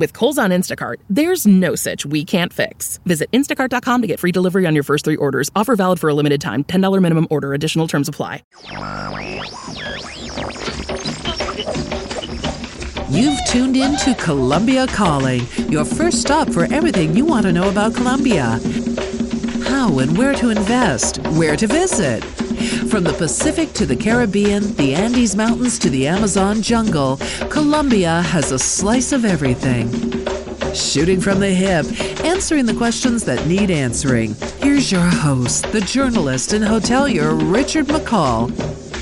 With Kohl's on Instacart, there's no such we can't fix. Visit instacart.com to get free delivery on your first three orders. Offer valid for a limited time. $10 minimum order. Additional terms apply. You've tuned in to Colombia Calling, your first stop for everything you want to know about Colombia. How and where to invest, where to visit. From the Pacific to the Caribbean, the Andes Mountains to the Amazon jungle, Colombia has a slice of everything. Shooting from the hip, answering the questions that need answering. Here's your host, the journalist and hotelier Richard McColl,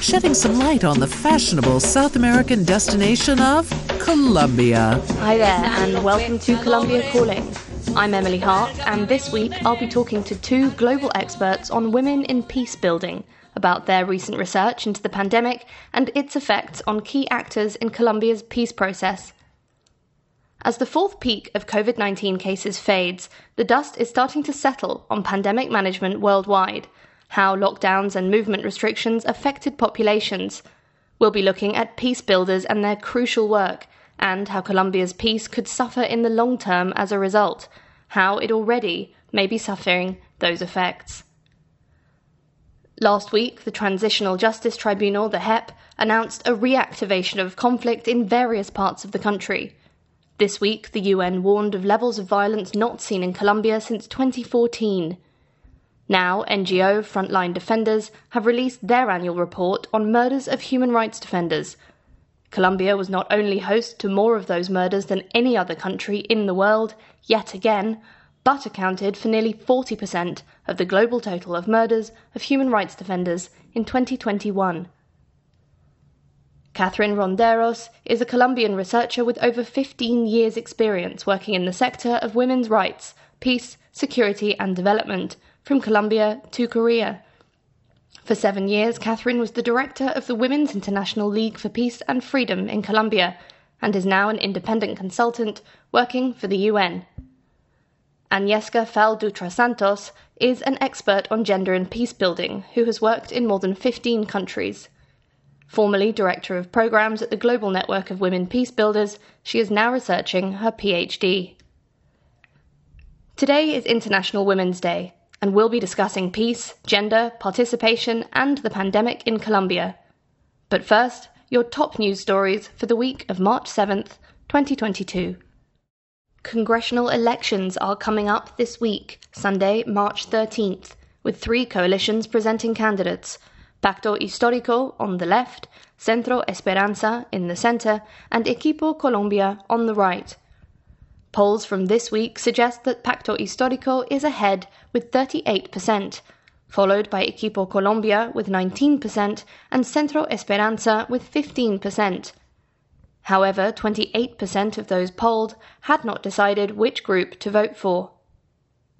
shedding some light on the fashionable South American destination of Colombia. Hi there, and welcome to Colombia Calling. I'm Emily Hart, and this week I'll be talking to two global experts on women in peace building about their recent research into the pandemic and its effects on key actors in Colombia's peace process. As the fourth peak of COVID 19 cases fades, the dust is starting to settle on pandemic management worldwide, how lockdowns and movement restrictions affected populations. We'll be looking at peace builders and their crucial work and how Colombia's peace could suffer in the long term as a result, how it already may be suffering those effects. Last week, the Transitional Justice Tribunal, the JEP, announced a reactivation of conflict in various parts of the country. This week, the UN warned of levels of violence not seen in Colombia since 2014. Now, NGO Frontline Defenders have released their annual report on murders of human rights defenders, Colombia was not only host to more of those murders than any other country in the world, yet again, but accounted for nearly 40% of the global total of murders of human rights defenders in 2021. Catherine Ronderos is a Colombian researcher with over 15 years' experience working in the sector of women's rights, peace, security, and development, from Colombia to Korea. For seven years, Catherine was the director of the Women's International League for Peace and Freedom in Colombia and is now an independent consultant working for the UN. Agnieszka Fal Santos is an expert on gender and peace building who has worked in more than 15 countries. Formerly director of programs at the Global Network of Women Peace Builders, she is now researching her PhD. Today is International Women's Day, and we'll be discussing peace, gender, participation, and the pandemic in Colombia. But first, your top news stories for the week of March 7th, 2022. Congressional elections are coming up this week, Sunday, March 13th, with three coalitions presenting candidates Pacto Histórico on the left, Centro Esperanza in the center, and Equipo Colombia on the right. Polls from this week suggest that Pacto Histórico is ahead with 38%, followed by Equipo Colombia with 19% and Centro Esperanza with 15%. However, 28% of those polled had not decided which group to vote for.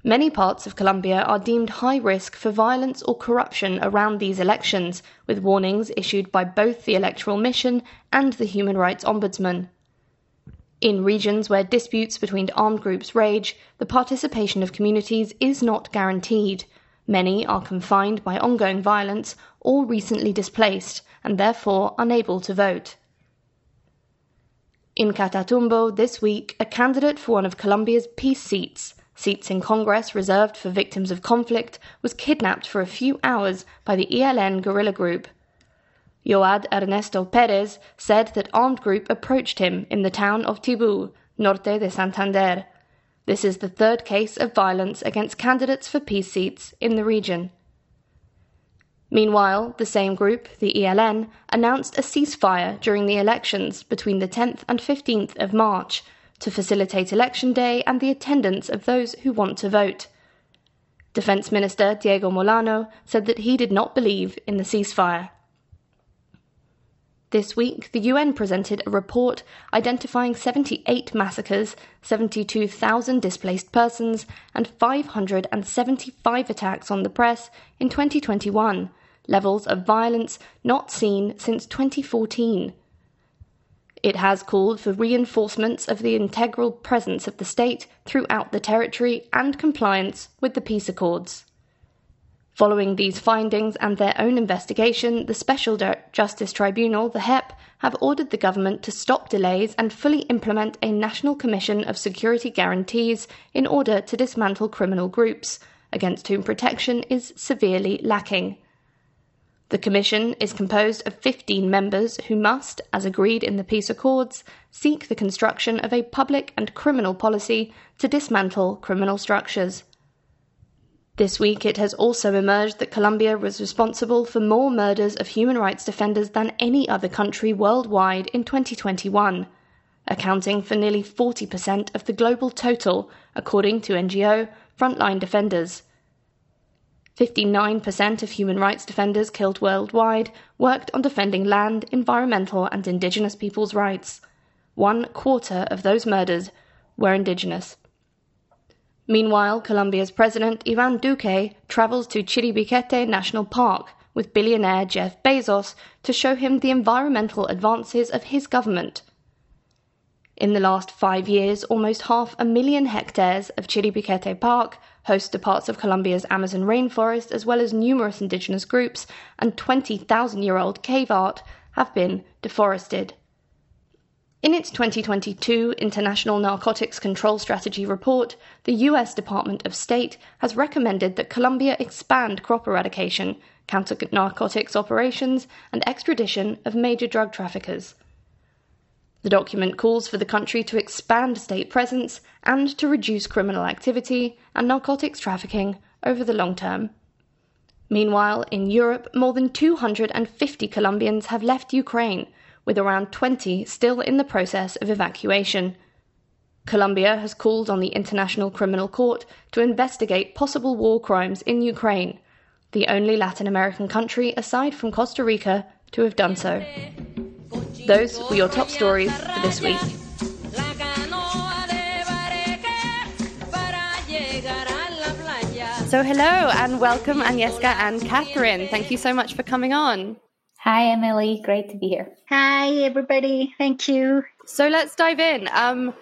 Many parts of Colombia are deemed high risk for violence or corruption around these elections, with warnings issued by both the Electoral Mission and the Human Rights Ombudsman. In regions where disputes between armed groups rage, the participation of communities is not guaranteed. Many are confined by ongoing violence or recently displaced and therefore unable to vote. In Catatumbo this week, a candidate for one of Colombia's peace seats, seats in Congress reserved for victims of conflict, was kidnapped for a few hours by the ELN guerrilla group. Joad Ernesto Perez said that armed group approached him in the town of Tibu, norte de Santander. This is the third case of violence against candidates for peace seats in the region. Meanwhile, the same group, the ELN, announced a ceasefire during the elections between the 10th and 15th of March to facilitate election day and the attendance of those who want to vote. Defense Minister Diego Molano said that he did not believe in the ceasefire. This week, the UN presented a report identifying 78 massacres, 72,000 displaced persons, and 575 attacks on the press in 2021, levels of violence not seen since 2014. It has called for reinforcements of the integral presence of the state throughout the territory and compliance with the peace accords. Following these findings and their own investigation, the Special Justice Tribunal, the JEP, have ordered the government to stop delays and fully implement a National Commission of Security Guarantees in order to dismantle criminal groups, against whom protection is severely lacking. The Commission is composed of 15 members who must, as agreed in the peace accords, seek the construction of a public and criminal policy to dismantle criminal structures. This week, it has also emerged that Colombia was responsible for more murders of human rights defenders than any other country worldwide in 2021, accounting for nearly 40% of the global total, according to NGO Frontline Defenders. 59% of human rights defenders killed worldwide worked on defending land, environmental, and indigenous peoples' rights. One quarter of those murders were indigenous. Meanwhile, Colombia's president Ivan Duque travels to Chiribiquete National Park with billionaire Jeff Bezos to show him the environmental advances of his government. In the last five years, almost half a million hectares of Chiribiquete Park host to parts of Colombia's Amazon rainforest, as well as numerous indigenous groups, and 20,000 year old cave art have been deforested. In its 2022 International Narcotics Control Strategy report, the US Department of State has recommended that Colombia expand crop eradication, counter narcotics operations, and extradition of major drug traffickers. The document calls for the country to expand state presence and to reduce criminal activity and narcotics trafficking over the long term. Meanwhile, in Europe, more than 250 Colombians have left Ukraine, with around 20 still in the process of evacuation. Colombia has called on the International Criminal Court to investigate possible war crimes in Ukraine, the only Latin American country aside from Costa Rica to have done so. Those were your top stories for this week. So, hello and welcome, Agnieszka and Catherine. Thank you so much for coming on. Hi, Emily. Great to be here. Hi, everybody. Thank you. So, let's dive in um,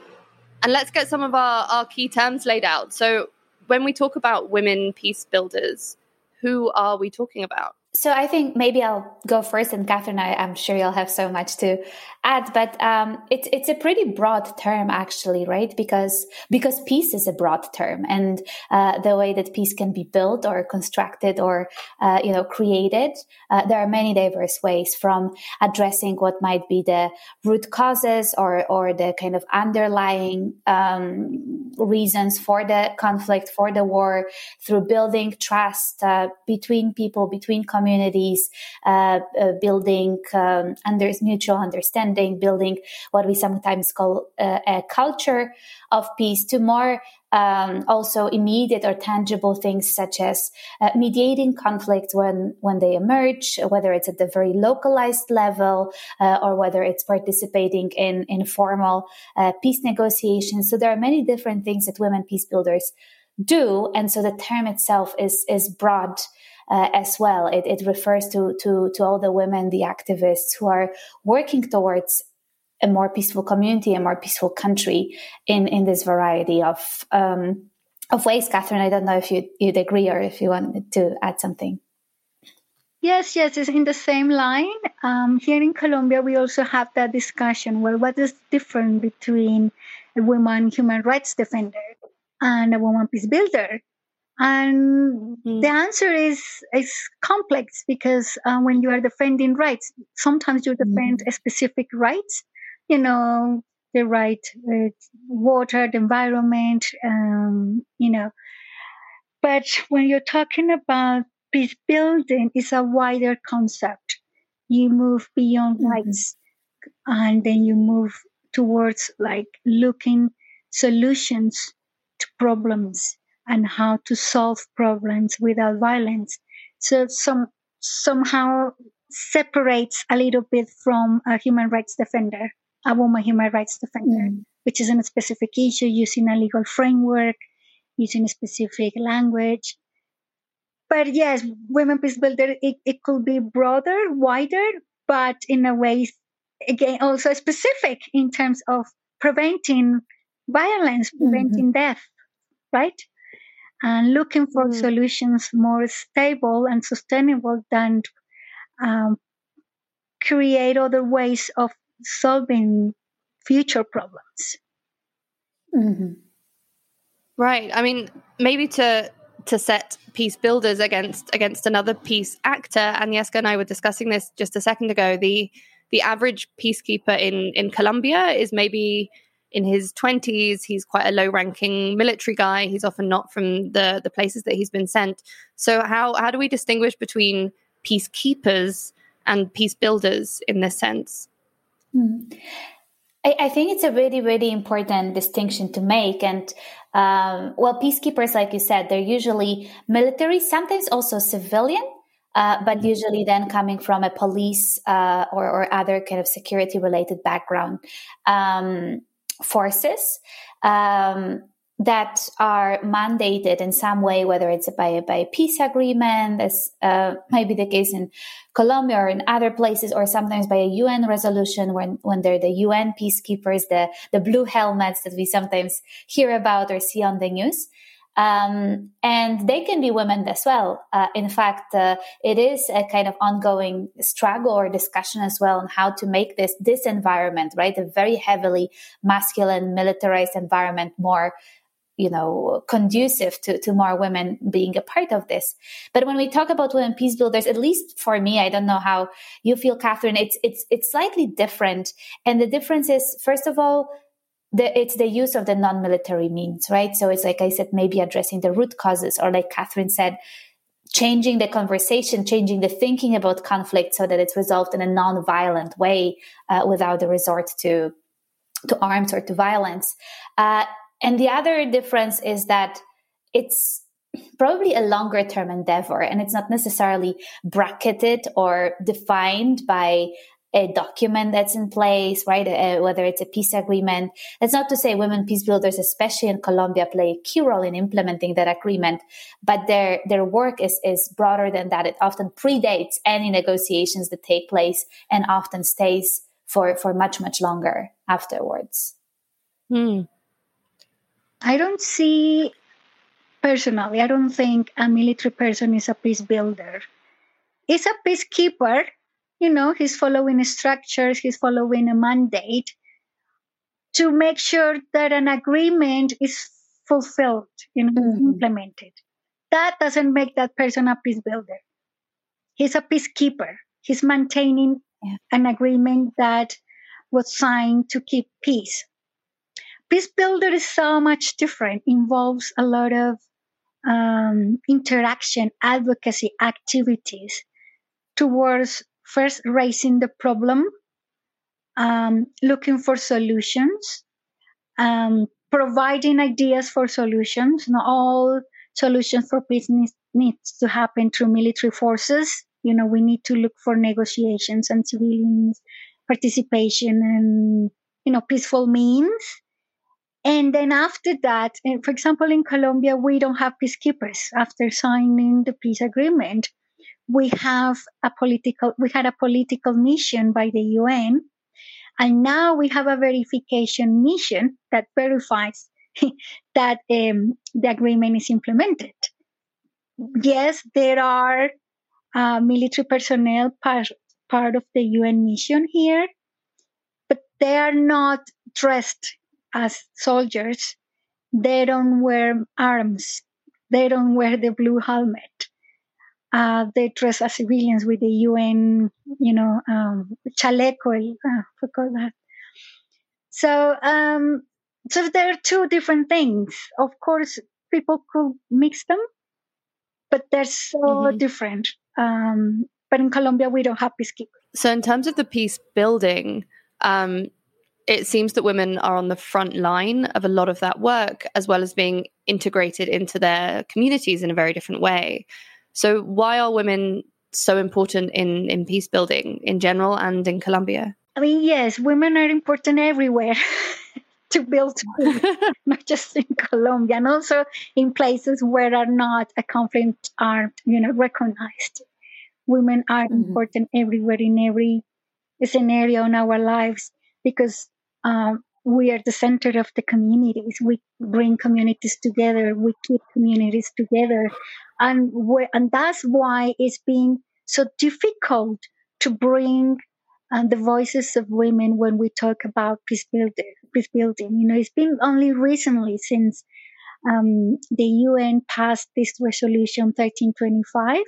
and let's get some of our, our key terms laid out. So, when we talk about women peace builders, who are we talking about? So I think maybe I'll go first, and Catherine, I, am sure you'll have so much to add. But um, it's it's a pretty broad term, actually, right? Because because peace is a broad term, and uh, the way that peace can be built or constructed or uh, you know created, uh, there are many diverse ways from addressing what might be the root causes or or the kind of underlying um, reasons for the conflict, for the war, through building trust uh, between people, between communities communities, uh, uh, building um, under mutual understanding, building what we sometimes call uh, a culture of peace, to more um, also immediate or tangible things such as uh, mediating conflict when when they emerge, whether it's at the very localized level uh, or whether it's participating in informal uh, peace negotiations. So there are many different things that women peace builders do, and so the term itself is is broad uh, as well. It, it refers to, to, to all the women, the activists who are working towards a more peaceful community, a more peaceful country in, in this variety of, um, of ways. Catherine, I don't know if you, you'd agree or if you wanted to add something. Yes, yes, it's in the same line. Um, here in Colombia, we also have that discussion. Well, what is different between a woman human rights defender and a woman peace builder? And mm. the answer is is complex because uh, when you are defending rights, sometimes you defend mm. specific rights, you know, the right uh, water, the environment, um, you know. But when you're talking about peace building, it's a wider concept. You move beyond mm-hmm. rights, and then you move towards like looking solutions to problems and how to solve problems without violence. So some somehow separates a little bit from a human rights defender, a woman human rights defender, mm. which is a specific issue using a legal framework, using a specific language. but yes, women peace builder, it, it could be broader, wider, but in a way, again, also specific in terms of preventing violence, mm-hmm. preventing mm-hmm. death, right? And looking for mm-hmm. solutions more stable and sustainable than um, create other ways of solving future problems. Mm-hmm. Right. I mean, maybe to to set peace builders against against another peace actor. And Agnieszka and I were discussing this just a second ago. The the average peacekeeper in in Colombia is maybe in his 20s he's quite a low ranking military guy. He's often not from the the places that he's been sent. So how how do we distinguish between peacekeepers and peace builders in this sense? Mm. I, I, think it's a really really important distinction to make. And um, well, peacekeepers, like you said, they're usually military, sometimes also civilian, uh, but mm-hmm. usually then coming from a police uh, or, or, other kind of security related background. Um, forces. Um, that are mandated in some way, whether it's by, by a peace agreement, as uh, might be the case in Colombia or in other places, or sometimes by a UN resolution when, when they're the UN peacekeepers, the, the blue helmets that we sometimes hear about or see on the news. Um, and they can be women as well. Uh, in fact, uh, it is a kind of ongoing struggle or discussion as well on how to make this this environment, right, a very heavily masculine, militarized environment, more you know conducive to, to more women being a part of this but when we talk about women peace builders at least for me i don't know how you feel catherine it's it's it's slightly different and the difference is first of all the, it's the use of the non-military means right? So it's like i said maybe addressing the root causes or like catherine said changing the conversation changing the thinking about conflict so that it's resolved in a non-violent way uh, without the resort to to arms or to violence. Uh, and the other difference is that it's probably a longer term endeavor and it's not necessarily bracketed or defined by a document that's in place, right? Uh, whether it's a peace agreement. That's not to say women peace builders, especially in Colombia, play a key role in implementing that agreement, but their their work is is broader than that. It often predates any negotiations that take place and often stays for for much much longer afterwards. Hmm. I don't see personally, I don't think a military person is a peace builder. He's a peacekeeper, you know, he's following structures, he's following a mandate to make sure that an agreement is fulfilled, you know, mm-hmm. implemented. That doesn't make that person a peace builder. He's a peacekeeper. He's maintaining yeah. an agreement that was signed to keep peace Peace Builder is so much different, involves a lot of um, interaction, advocacy activities towards first raising the problem, um, looking for solutions, um, providing ideas for solutions. Not all solutions for peace needs to happen through military forces. You know, we need to look for negotiations and civilians participation and, you know, peaceful means. And then after that, for example, in Colombia, we don't have peacekeepers after signing the peace agreement. We have a political, we had a political mission by the UN. And now we have a verification mission that verifies that um, the agreement is implemented. Yes, there are uh, military personnel part, part of the UN mission here, but they are not dressed as soldiers, they don't wear arms. They don't wear the blue helmet. Uh, they dress as civilians with the UN, you know, um, chaleco, uh, forgot that. So, um, so there are two different things. Of course, people could mix them, but they're so mm-hmm. different. Um, but in Colombia, we don't have peacekeepers. So, in terms of the peace building, um, it seems that women are on the front line of a lot of that work, as well as being integrated into their communities in a very different way. So, why are women so important in, in peace building in general and in Colombia? I mean, yes, women are important everywhere. to build not just in Colombia, and also in places where are not a conflict aren't, you know, recognized. Women are mm-hmm. important everywhere in every scenario in our lives because um, we are the center of the communities. We bring communities together. We keep communities together, and and that's why it's been so difficult to bring and the voices of women when we talk about peace building. Peace building, you know, it's been only recently since um, the UN passed this resolution 1325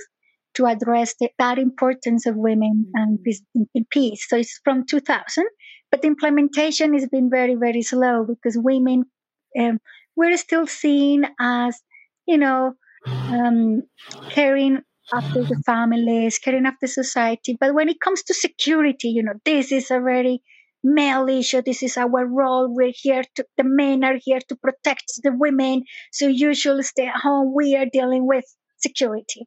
to address the, that importance of women and peace, in peace. So it's from 2000, but the implementation has been very, very slow because women um, we're still seen as, you know, um, caring after the families, caring after society. But when it comes to security, you know, this is a very male issue. This is our role. We're here to, the men are here to protect the women. So you should stay at home. We are dealing with security.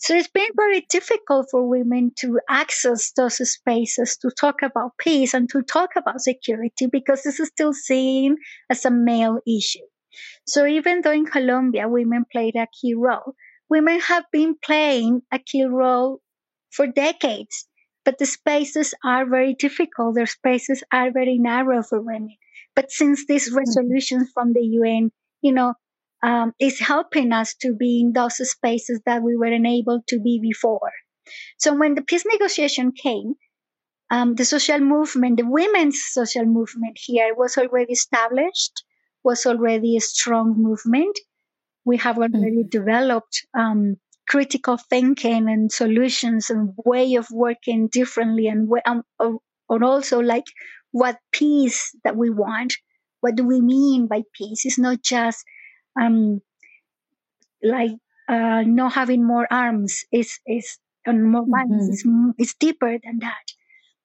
So it's been very difficult for women to access those spaces to talk about peace and to talk about security because this is still seen as a male issue. So even though in Colombia women played a key role, women have been playing a key role for decades, but the spaces are very difficult. Their spaces are very narrow for women. But since these mm-hmm. resolutions from the UN, you know, um, is helping us to be in those spaces that we weren't able to be before. So when the peace negotiation came, um, the social movement, the women's social movement here was already established, was already a strong movement we have already mm-hmm. developed um, critical thinking and solutions and way of working differently and um, or also like what peace that we want what do we mean by peace it's not just um, like uh, not having more arms is it's and more mm-hmm. it's, it's deeper than that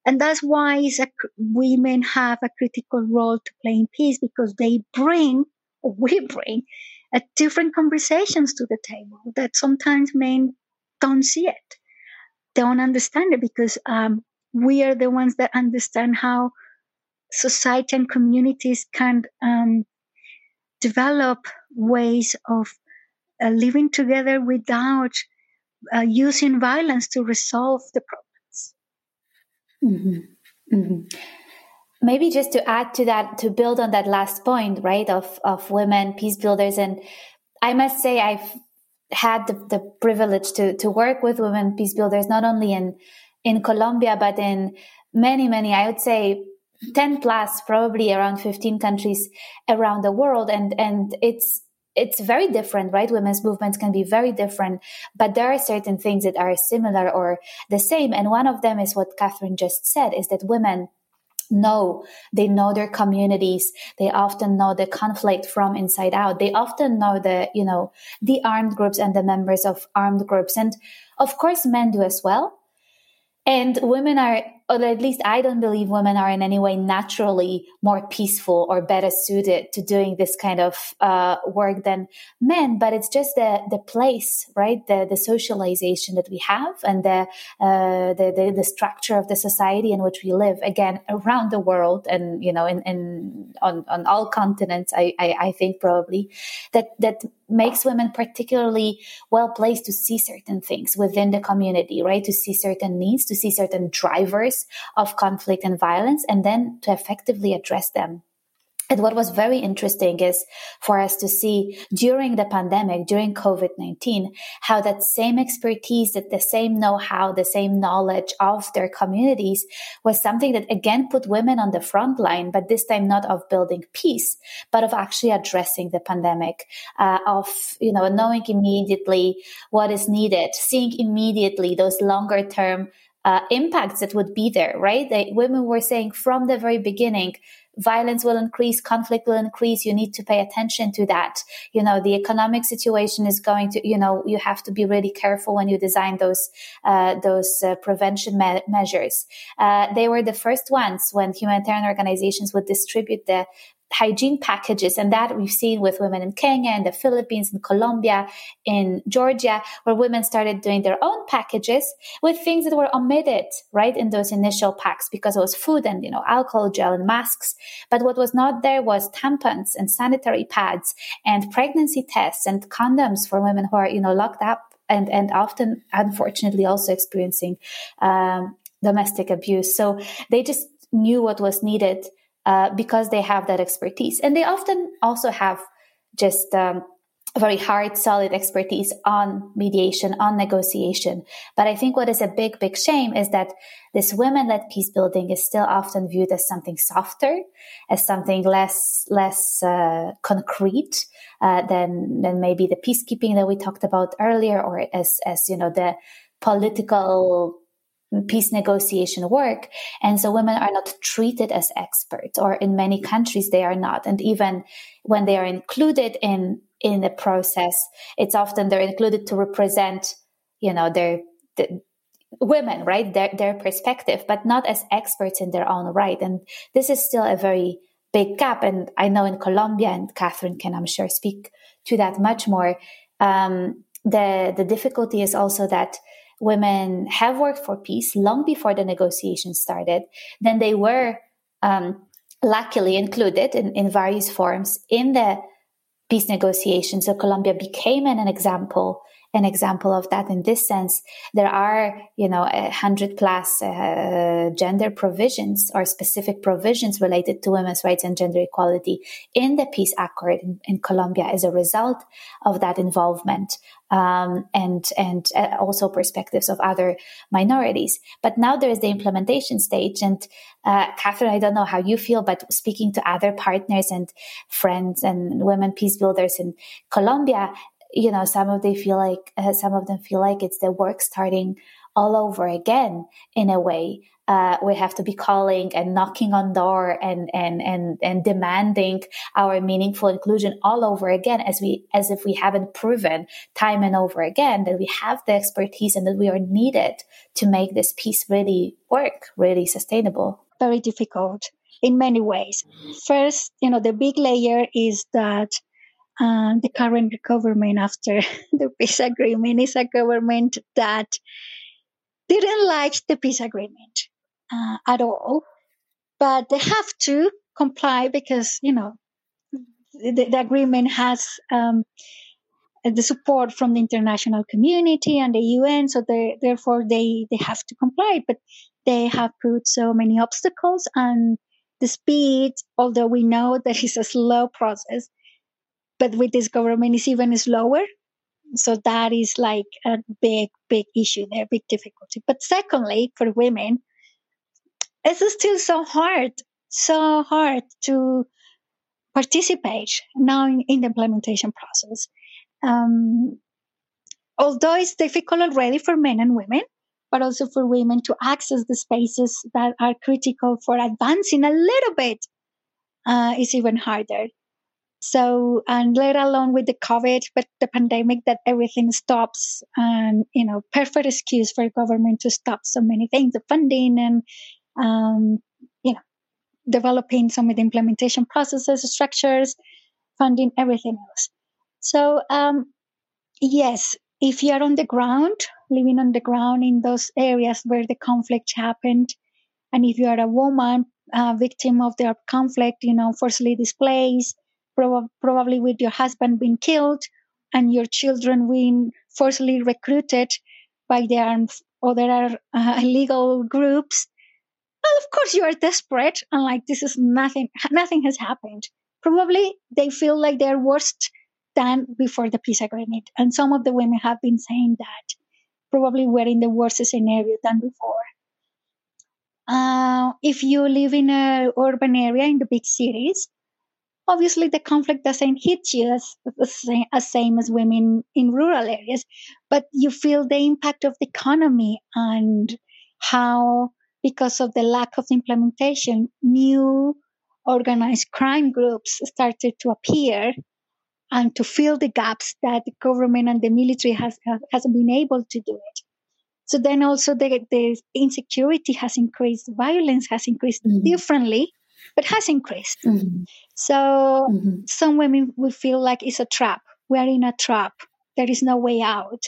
and that's why a, women have a critical role to play in peace because they bring we bring at different conversations to the table that sometimes men don't see it, don't understand it because um, we are the ones that understand how society and communities can um, develop ways of uh, living together without uh, using violence to resolve the problems. Mm-hmm. Mm-hmm maybe just to add to that to build on that last point right of of women peace builders and i must say i've had the, the privilege to to work with women peace builders not only in in colombia but in many many i would say 10 plus probably around 15 countries around the world and and it's it's very different, right? Women's movements can be very different, but there are certain things that are similar or the same. And one of them is what Catherine just said is that women know they know their communities they often know the conflict from inside out they often know the you know the armed groups and the members of armed groups and of course men do as well and women are or at least I don't believe women are in any way naturally more peaceful or better suited to doing this kind of uh, work than men. But it's just the the place, right? The the socialization that we have and the, uh, the, the the structure of the society in which we live. Again, around the world, and you know, in, in on on all continents, I, I, I think probably that that makes women particularly well placed to see certain things within the community, right? To see certain needs, to see certain drivers of conflict and violence, and then to effectively address them. And what was very interesting is for us to see during the pandemic, during COVID 19, how that same expertise, that the same know how, the same knowledge of their communities was something that again put women on the front line, but this time not of building peace, but of actually addressing the pandemic, uh, of, you know, knowing immediately what is needed, seeing immediately those longer term uh, impacts that would be there, right? The women were saying from the very beginning, violence will increase, conflict will increase. You need to pay attention to that. You know, the economic situation is going to, you know, you have to be really careful when you design those, uh, those uh, prevention me- measures. Uh, they were the first ones when humanitarian organizations would distribute the hygiene packages. And that we've seen with women in Kenya, and the Philippines, in Colombia, in Georgia, where women started doing their own packages with things that were omitted, right, in those initial packs because it was food and, you know, alcohol gel and masks. But what was not there was tampons and sanitary pads and pregnancy tests and condoms for women who are, you know, locked up and, and often, unfortunately, also experiencing um, domestic abuse. So they just knew what was needed uh, because they have that expertise. And they often also have just um, very hard, solid expertise on mediation, on negotiation. But I think what is a big, big shame is that this women led peace building is still often viewed as something softer, as something less, less uh, concrete uh, than, than maybe the peacekeeping that we talked about earlier, or as, as, you know, the political peace negotiation work. And so women are not treated as experts, or in many countries they are not. And even when they are included in in the process, it's often they're included to represent, you know, their the, women, right? Their their perspective, but not as experts in their own right. And this is still a very big gap. And I know in Colombia, and Catherine can, I'm sure, speak to that much more. Um, the the difficulty is also that women have worked for peace long before the negotiations started, then they were um, luckily included in, in various forms in the peace negotiations. So Colombia became an, an example an example of that in this sense. There are, you know, a hundred plus uh, gender provisions or specific provisions related to women's rights and gender equality in the peace accord in, in Colombia as a result of that involvement. Um, and and uh, also perspectives of other minorities. But now there is the implementation stage, and uh, Catherine, I don't know how you feel, but speaking to other partners and friends and women peace builders in Colombia, you know, some of they feel like uh, some of them feel like it's the work starting all over again in a way. Uh, we have to be calling and knocking on door and and and and demanding our meaningful inclusion all over again as we as if we haven't proven time and over again that we have the expertise and that we are needed to make this peace really work really sustainable very difficult in many ways first you know the big layer is that and the current government after the peace agreement is a government that didn't like the peace agreement uh, at all, but they have to comply because, you know, the, the agreement has um, the support from the international community and the UN, so they, therefore they, they have to comply. But they have put so many obstacles and the speed, although we know that it's a slow process, but with this government is even slower. So that is like a big, big issue there, big difficulty. But secondly, for women, it's still so hard, so hard to participate now in, in the implementation process. Um, although it's difficult already for men and women, but also for women to access the spaces that are critical for advancing a little bit, uh, is even harder. So, and let alone with the COVID, but the pandemic that everything stops and, you know, perfect excuse for government to stop so many things, the funding and, um, you know, developing some of the implementation processes, structures, funding, everything else. So, um, yes, if you are on the ground, living on the ground in those areas where the conflict happened, and if you are a woman, victim of the conflict, you know, forcibly displaced, prob- probably with your husband being killed and your children being forcibly recruited by the armed other uh, illegal groups. Well, of course you are desperate and like this is nothing, nothing has happened. Probably they feel like they're worse than before the peace agreement. And some of the women have been saying that probably we're in the worst scenario than before. Uh, if you live in an urban area in the big cities, obviously the conflict doesn't hit you as the same, as same as women in rural areas but you feel the impact of the economy and how because of the lack of implementation new organized crime groups started to appear and to fill the gaps that the government and the military has hasn't been able to do it so then also the, the insecurity has increased violence has increased mm-hmm. differently but has increased. Mm-hmm. So mm-hmm. some women will feel like it's a trap. We are in a trap. There is no way out.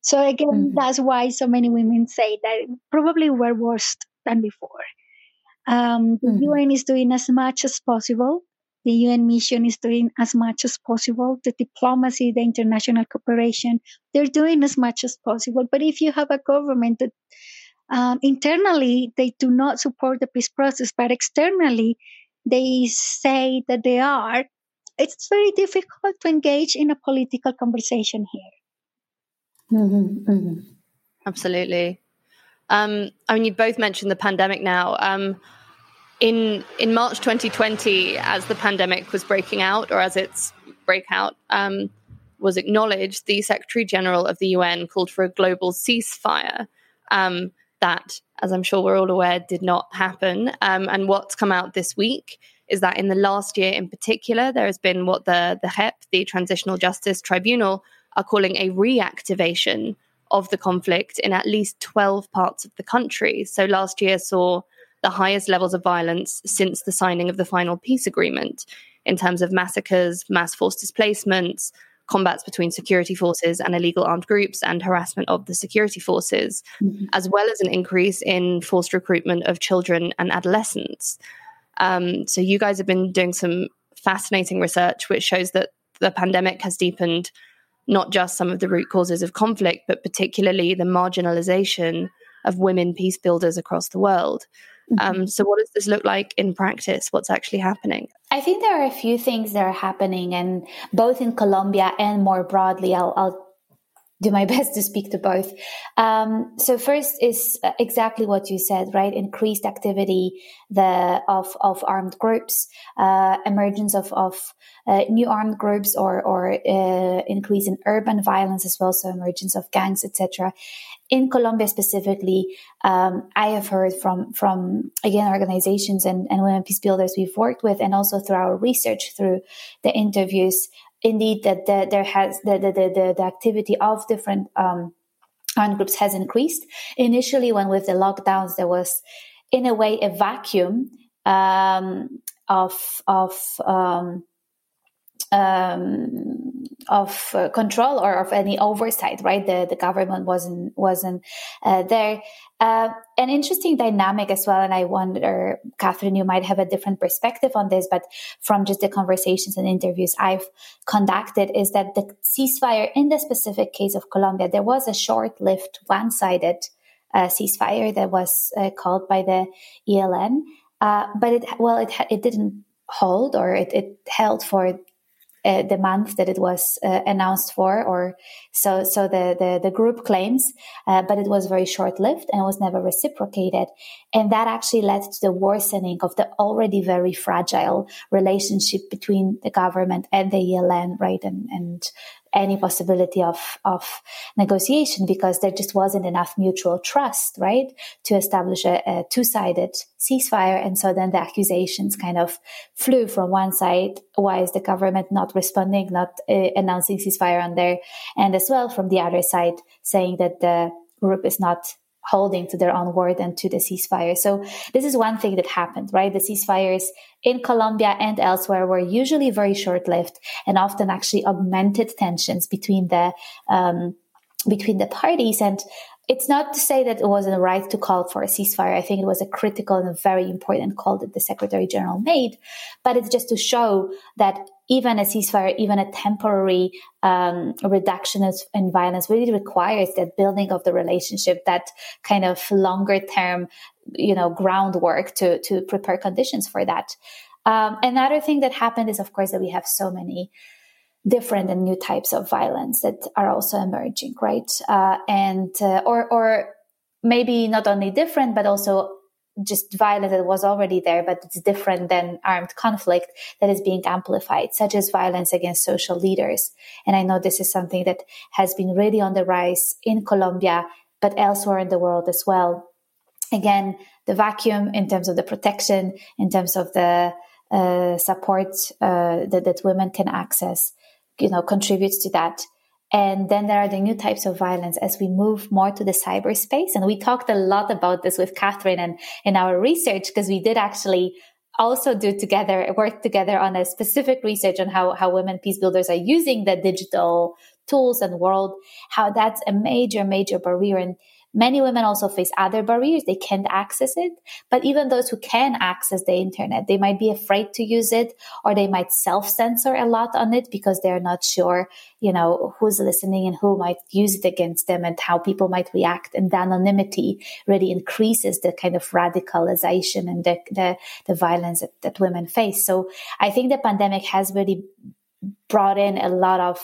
So again, mm-hmm. that's why so many women say that probably we're worse than before. Um, the UN mm-hmm. is doing as much as possible. The UN mission is doing as much as possible. The diplomacy, the international cooperation, they're doing as much as possible. But if you have a government that um, internally they do not support the peace process, but externally they say that they are, it's very difficult to engage in a political conversation here. Mm-hmm, mm-hmm. Absolutely. Um, I mean, you both mentioned the pandemic now. Um, in in March 2020, as the pandemic was breaking out, or as its breakout um, was acknowledged, the Secretary General of the UN called for a global ceasefire. Um, that, as I'm sure we're all aware, did not happen. Um, and what's come out this week is that in the last year, in particular, there has been what the the JEP, the Transitional Justice Tribunal, are calling a reactivation of the conflict in at least 12 parts of the country. So last year saw the highest levels of violence since the signing of the final peace agreement in terms of massacres, mass forced displacements, combats between security forces and illegal armed groups, and harassment of the security forces, mm-hmm. as well as an increase in forced recruitment of children and adolescents. Um, so, you guys have been doing some fascinating research which shows that the pandemic has deepened not just some of the root causes of conflict, but particularly the marginalization of women peace builders across the world. Mm-hmm. Um, so, what does this look like in practice? What's actually happening? I think there are a few things that are happening, and both in Colombia and more broadly, I'll, I'll do my best to speak to both. Um, so first is exactly what you said, right? Increased activity the of of armed groups, uh, emergence of of uh, new armed groups, or or uh, increase in urban violence as well. So emergence of gangs, etc. In Colombia specifically, um, I have heard from from again organizations and, and women peace builders we've worked with, and also through our research through the interviews indeed that the, there has the, the, the, the, activity of different um, armed groups has increased. Initially, when with the lockdowns, there was in a way a vacuum um, of of um, um, of uh, control or of any oversight, right? The the government wasn't wasn't uh, there. Uh, an interesting dynamic as well, and I wonder, Catherine, you might have a different perspective on this, but from just the conversations and interviews I've conducted, is that the ceasefire in the specific case of Colombia, there was a short-lived, one-sided uh, ceasefire that was uh, called by the ELN, uh, but it well, it it didn't hold or it, it held for uh, the month that it was uh, announced for, or so so the the, the group claims, uh, but it was very short lived and was never reciprocated, and that actually led to the worsening of the already very fragile relationship between the government and the ELN, right, and and any possibility of, of negotiation because there just wasn't enough mutual trust, right, to establish a, a two sided ceasefire. And so then the accusations kind of flew from one side. Why is the government not responding, not uh, announcing ceasefire on there? And as well from the other side, saying that the group is not holding to their own word and to the ceasefire. So this is one thing that happened, right? The ceasefires in Colombia and elsewhere were usually very short-lived and often actually augmented tensions between the um, between the parties. And it's not to say that it wasn't right to call for a ceasefire. I think it was a critical and a very important call that the Secretary General made. But it's just to show that even a ceasefire, even a temporary um, reduction in violence really requires that building of the relationship, that kind of longer term, you know, groundwork to, to prepare conditions for that. Um, another thing that happened is, of course, that we have so many different and new types of violence that are also emerging, right? Uh, and uh, or or maybe not only different, but also just violence that was already there, but it's different than armed conflict that is being amplified, such as violence against social leaders. And I know this is something that has been really on the rise in Colombia, but elsewhere in the world as well. Again, the vacuum in terms of the protection, in terms of the uh, support uh, that, that women can access, you know, contributes to that. And then there are the new types of violence as we move more to the cyberspace. And we talked a lot about this with Catherine and in our research because we did actually also do together, work together on a specific research on how, how women peace builders are using the digital tools and world, how that's a major, major barrier. And Many women also face other barriers. They can't access it. But even those who can access the internet, they might be afraid to use it or they might self censor a lot on it because they're not sure, you know, who's listening and who might use it against them and how people might react. And the anonymity really increases the kind of radicalization and the, the, the violence that, that women face. So I think the pandemic has really brought in a lot of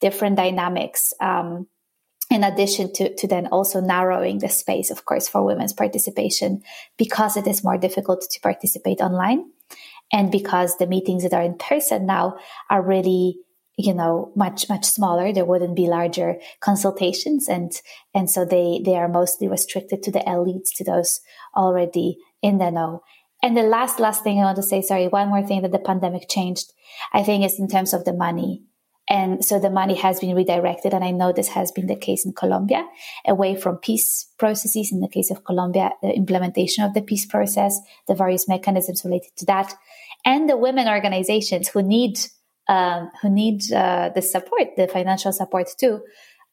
different dynamics. Um, in addition to, to then also narrowing the space, of course, for women's participation because it is more difficult to participate online and because the meetings that are in person now are really you know much much smaller. There wouldn't be larger consultations and and so they they are mostly restricted to the elites to those already in the know. And the last last thing i want to say sorry one more thing that the pandemic changed i think is in terms of the money and so the money has been redirected. And I know this has been the case in Colombia away from peace processes. In the case of Colombia, the implementation of the peace process, the various mechanisms related to that, and the women organizations who need, um, who need uh, the support, the financial support too,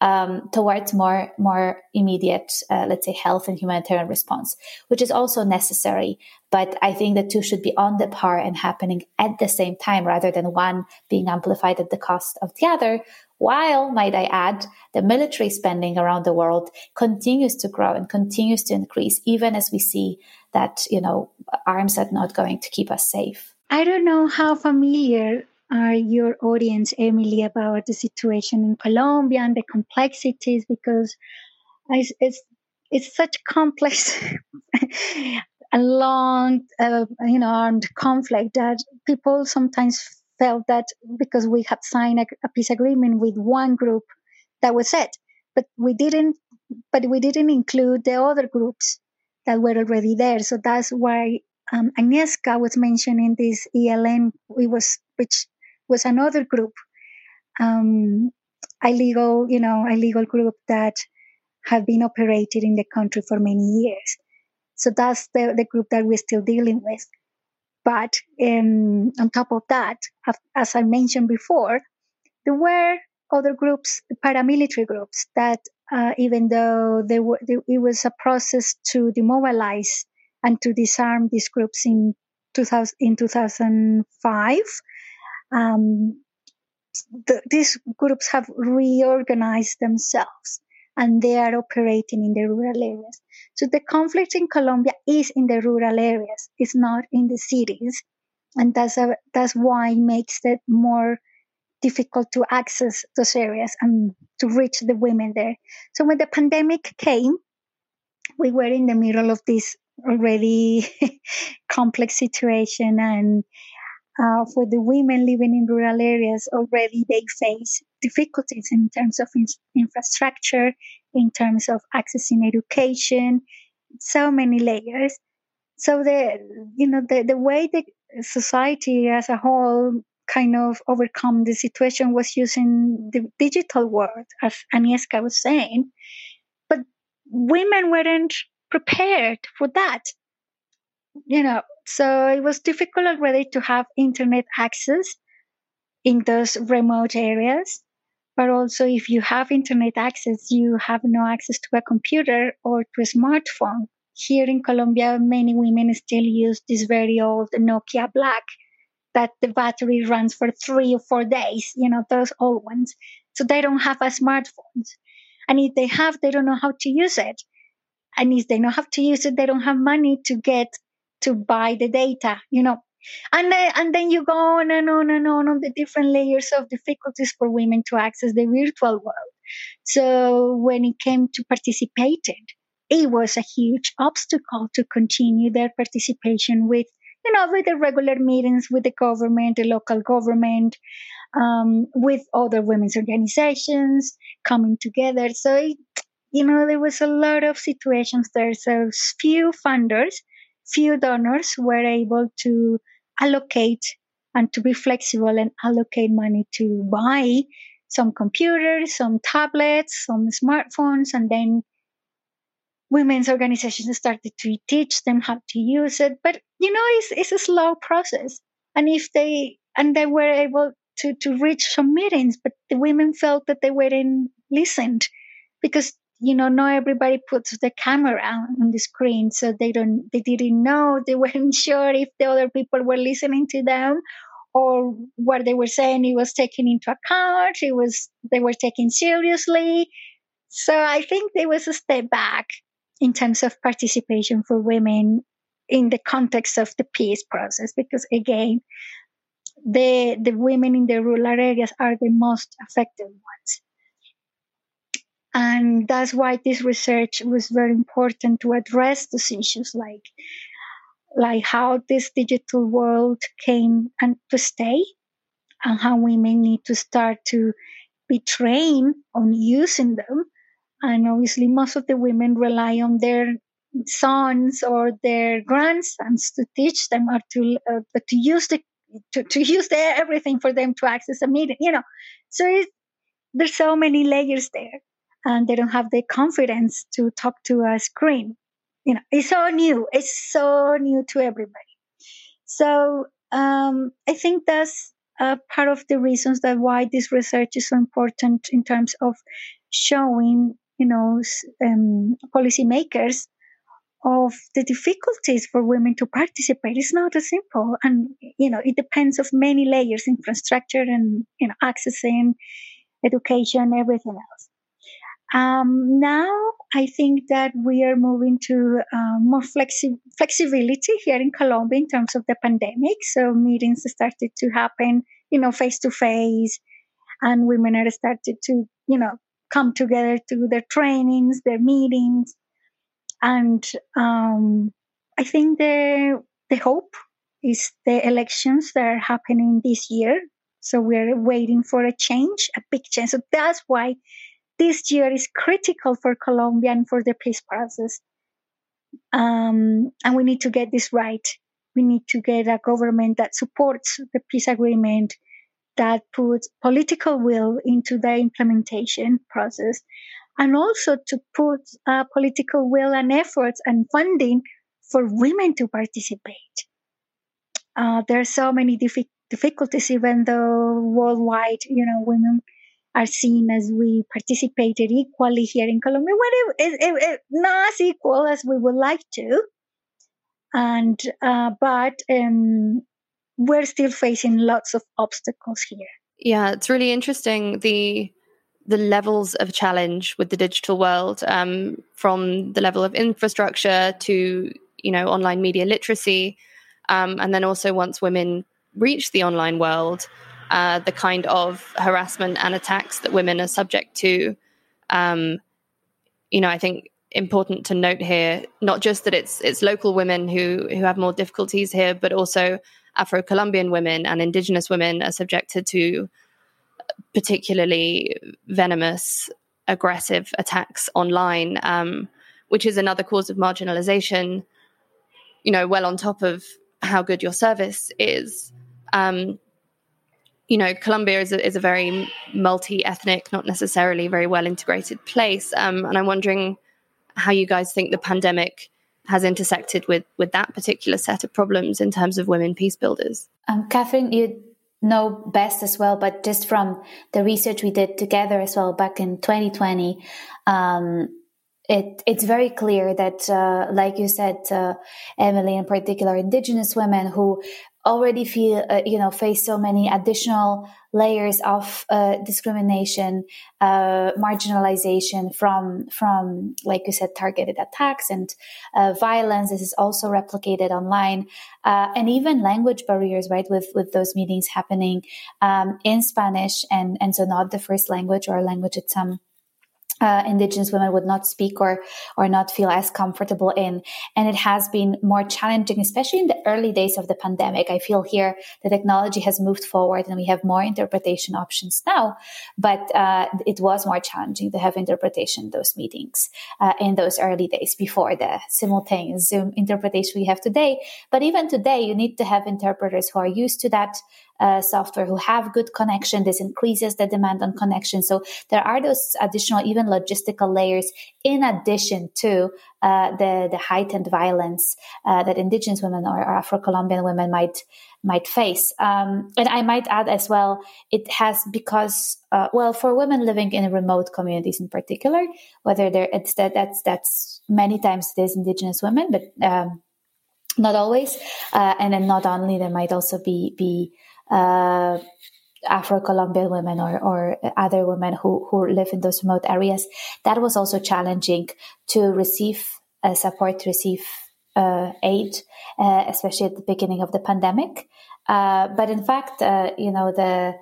um, towards more more immediate, uh, let's say, health and humanitarian response, which is also necessary. But I think the two should be on the par and happening at the same time, rather than one being amplified at the cost of the other. While, might I add, the military spending around the world continues to grow and continues to increase, even as we see that you know arms are not going to keep us safe. I don't know how familiar are your audience, Emily, about the situation in Colombia and the complexities because it's it's, it's such complex a long, uh, you know, armed conflict that people sometimes felt that because we had signed a, a peace agreement with one group, that was it. But we didn't. But we didn't include the other groups that were already there. So that's why um, Agnieszka was mentioning this ELN, it was which was another group, um, illegal, you know, illegal group that have been operated in the country for many years. So that's the, the group that we're still dealing with. But um, on top of that, as I mentioned before, there were other groups, paramilitary groups, that uh, even though they were, it was a process to demobilize and to disarm these groups in 2000, in 2005, um, the, these groups have reorganized themselves and they are operating in the rural areas. So the conflict in Colombia is in the rural areas, it's not in the cities. And that's, a, that's why it makes it more difficult to access those areas and to reach the women there. So when the pandemic came, we were in the middle of this already complex situation and uh, for the women living in rural areas, already they face difficulties in terms of in- infrastructure, in terms of accessing education, so many layers. So the you know the the way the society as a whole kind of overcome the situation was using the digital world, as Agnieszka was saying, but women weren't prepared for that. You know, so it was difficult already to have internet access in those remote areas. But also, if you have internet access, you have no access to a computer or to a smartphone. Here in Colombia, many women still use this very old Nokia Black that the battery runs for three or four days, you know, those old ones. So they don't have a smartphone. And if they have, they don't know how to use it. And if they know how to use it, they don't have money to get to buy the data, you know. And then, and then you go on and on and on on the different layers of difficulties for women to access the virtual world. So when it came to participating, it was a huge obstacle to continue their participation with, you know, with the regular meetings with the government, the local government, um, with other women's organizations coming together. So, it, you know, there was a lot of situations there. So few funders few donors were able to allocate and to be flexible and allocate money to buy some computers, some tablets, some smartphones, and then women's organizations started to teach them how to use it. But you know, it's, it's a slow process. And if they, and they were able to, to reach some meetings, but the women felt that they weren't listened because, you know, not everybody puts the camera on the screen. So they don't, they didn't know, they weren't sure if the other people were listening to them or what they were saying it was taken into account it was they were taken seriously so i think there was a step back in terms of participation for women in the context of the peace process because again the the women in the rural areas are the most affected ones and that's why this research was very important to address those issues like like how this digital world came and to stay and how women need to start to be trained on using them. And obviously most of the women rely on their sons or their grandsons to teach them or to uh, to use the to, to use the, everything for them to access a meeting you know. So there's so many layers there and they don't have the confidence to talk to a screen. You know it's so new it's so new to everybody. So um, i think that's uh, part of the reasons that why this research is so important in terms of showing you know um, policymakers of the difficulties for women to participate. It's not as simple and you know it depends of many layers infrastructure and you know accessing education everything else um, now I think that we are moving to uh, more flexi- flexibility here in Colombia in terms of the pandemic. So meetings started to happen, you know, face to face, and women are started to, you know, come together to their trainings, their meetings, and um, I think the the hope is the elections that are happening this year. So we're waiting for a change, a big change. So that's why this year is critical for Colombia and for the peace process. Um, and we need to get this right. We need to get a government that supports the peace agreement, that puts political will into the implementation process, and also to put uh, political will and efforts and funding for women to participate. Uh, there are so many difficulties, even though worldwide, you know, women are seen as we participated equally here in Colombia, well, it, it, it, not as equal as we would like to. And uh, but um, we're still facing lots of obstacles here. Yeah, it's really interesting the the levels of challenge with the digital world, um, from the level of infrastructure to you know online media literacy, um, and then also once women reach the online world, uh, the kind of harassment and attacks that women are subject to. Um, you know, I think important to note here not just that it's it's local women who who have more difficulties here, but also Afro Colombian women and Indigenous women are subjected to particularly venomous, aggressive attacks online, um, which is another cause of marginalization. You know, well on top of how good your service is. Um, you know, Colombia is a, is a very multi ethnic, not necessarily very well integrated place. Um, and I'm wondering how you guys think the pandemic has intersected with with that particular set of problems in terms of women peace builders. Um, Catherine, you know best as well, but just from the research we did together as well back in 2020, um, it, it's very clear that, uh, like you said, uh, Emily, in particular, Indigenous women who already feel uh, you know face so many additional layers of uh, discrimination uh, marginalization from from like you said targeted attacks and uh, violence. This is also replicated online. Uh, and even language barriers right with with those meetings happening um, in spanish. And and so not the first language or language that some uh, indigenous women would not speak or or not feel as comfortable in. And it has been more challenging especially in the early days of the pandemic. I feel here the technology has moved forward and we have more interpretation options now but uh, it was more challenging to have interpretation in those meetings uh, in those early days before the simultaneous zoom interpretation we have today. But even today you need to have interpreters who are used to that uh, software who have good connection. This increases the demand on connection. So there are those additional, even logistical layers in addition to uh, the the heightened violence uh, that Indigenous women or, or Afro Colombian women might might face. Um, and I might add as well, it has because uh, well for women living in remote communities in particular, whether they're it's that that's that's many times it is Indigenous women, but um, not always. Uh, and then not only there might also be be uh, Afro Colombian women or, or other women who, who live in those remote areas. That was also challenging to receive uh, support, to receive uh, aid, uh, especially at the beginning of the pandemic. Uh, but in fact, uh, you know, the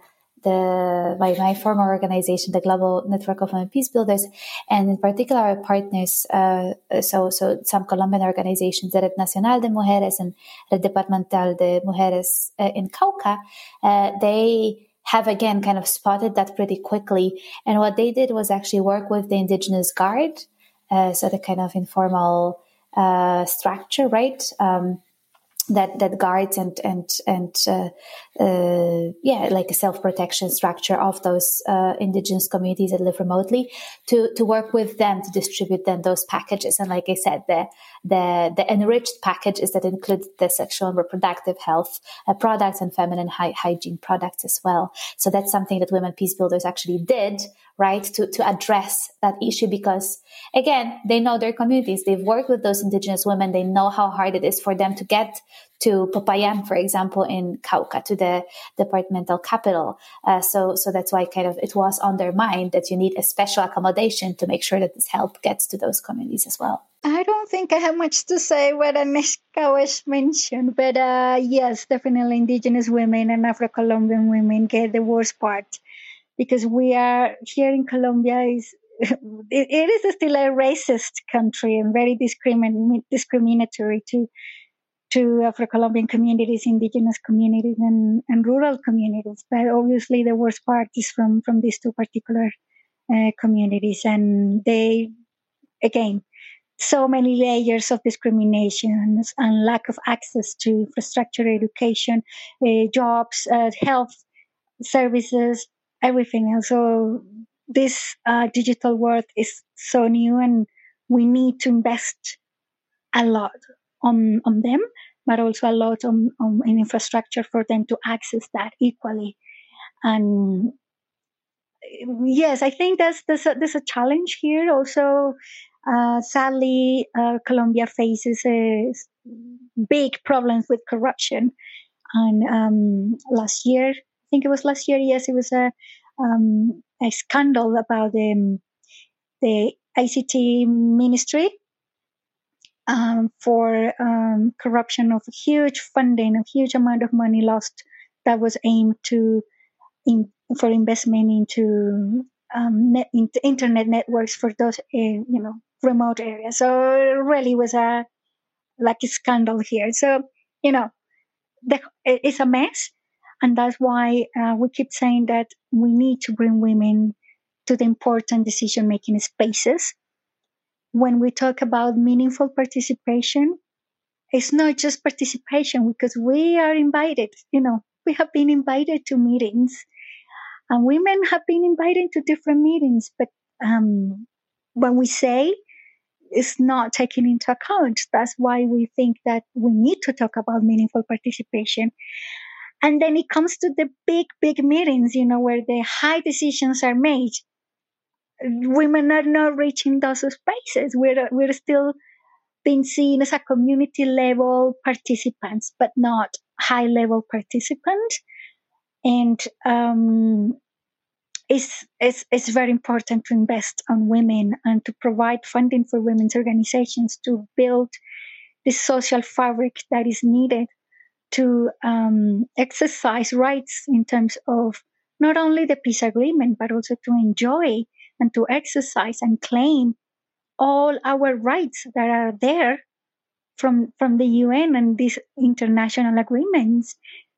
the my, my former organization, the Global Network of Women Peace Builders, and in particular our partners, uh, so so some Colombian organizations, the Red Nacional de Mujeres and Red Departamental de Mujeres uh, in Cauca, uh, they have again kind of spotted that pretty quickly. And what they did was actually work with the Indigenous Guard, uh, so the kind of informal uh, structure, right? Um, that that guides and and and uh, uh, yeah, like a self protection structure of those uh, indigenous communities that live remotely to to work with them to distribute them those packages. And like I said, the the the enriched packages that include the sexual and reproductive health uh, products and feminine hy- hygiene products as well. So that's something that Women Peace Builders actually did right to to address that issue because again they know their communities they've worked with those indigenous women they know how hard it is for them to get to Popayan, for example, in Cauca, to the departmental capital. Uh, so, so that's why kind of it was on their mind that you need a special accommodation to make sure that this help gets to those communities as well. I don't think I have much to say what Agnieszka was mentioned, but uh, yes, definitely indigenous women and Afro-Colombian women get the worst part because we are here in Colombia is it, it is still a racist country and very discrimin- discriminatory to to Afro-Colombian communities, indigenous communities, and, and rural communities. But obviously, the worst part is from from these two particular uh, communities, and they again so many layers of discrimination and lack of access to infrastructure, education, uh, jobs, uh, health services, everything And So this uh, digital world is so new, and we need to invest a lot on on them, but also a lot on, on in infrastructure for them to access that equally. And yes, I think that's there's a, there's a challenge here. Also, uh, sadly, uh, Colombia faces big problems with corruption. And um, last year, think it was last year. Yes, it was a um, a scandal about the the ICT ministry um, for um, corruption of huge funding, a huge amount of money lost that was aimed to in, for investment into um, net, into internet networks for those uh, you know remote areas. So really was a like a scandal here. So you know, the, it's a mess, and that's why uh, we keep saying that we need to bring women to the important decision making spaces when we talk about meaningful participation, it's not just participation because we are invited, you know, we have been invited to meetings and women have been invited to different meetings, but um, when we say it's not taken into account, that's why we think that we need to talk about meaningful participation. And then it comes to the big, big meetings, you know, where the high decisions are made women are not reaching those spaces. We're, we're still being seen as a community level participants, but not high level participants. And um, it's, it's, it's very important to invest on women and to provide funding for women's organizations to build the social fabric that is needed to um, exercise rights in terms of not only the peace agreement, but also to enjoy and to exercise and claim all our rights that are there from from the UN and these international agreements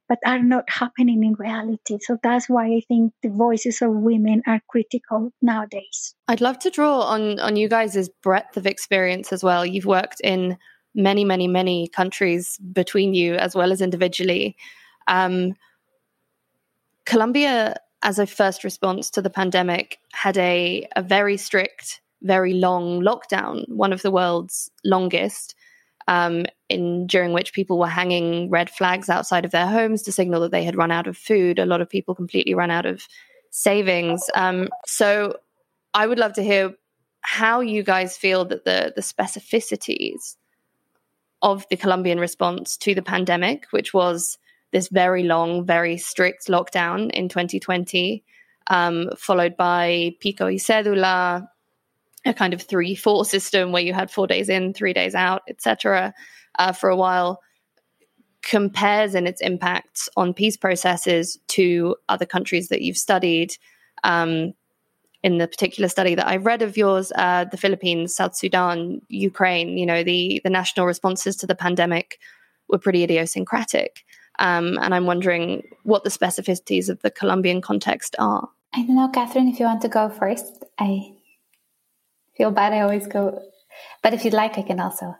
but are not happening in reality. So that's why I think the voices of women are critical nowadays. I'd love to draw on on you guys' breadth of experience as well. You've worked in many, many, many countries between you as well as individually. Um, Colombia, as a first response to the pandemic, had a, a very strict, very long lockdown, one of the world's longest. Um, in during which people were hanging red flags outside of their homes to signal that they had run out of food. A lot of people completely ran out of savings. Um, so, I would love to hear how you guys feel that the the specificities of the Colombian response to the pandemic, which was this very long, very strict lockdown in 2020, um, followed by Pico y Cédula, a kind of three four system where you had four days in, three days out, etc. Uh, for a while, compares in its impacts on peace processes to other countries that you've studied. Um, in the particular study that I read of yours, uh, the Philippines, South Sudan, Ukraine, you know, the the national responses to the pandemic were pretty idiosyncratic. Um, and I'm wondering what the specificities of the Colombian context are. I don't know, Catherine, if you want to go first. I feel bad. I always go, but if you'd like, I can also.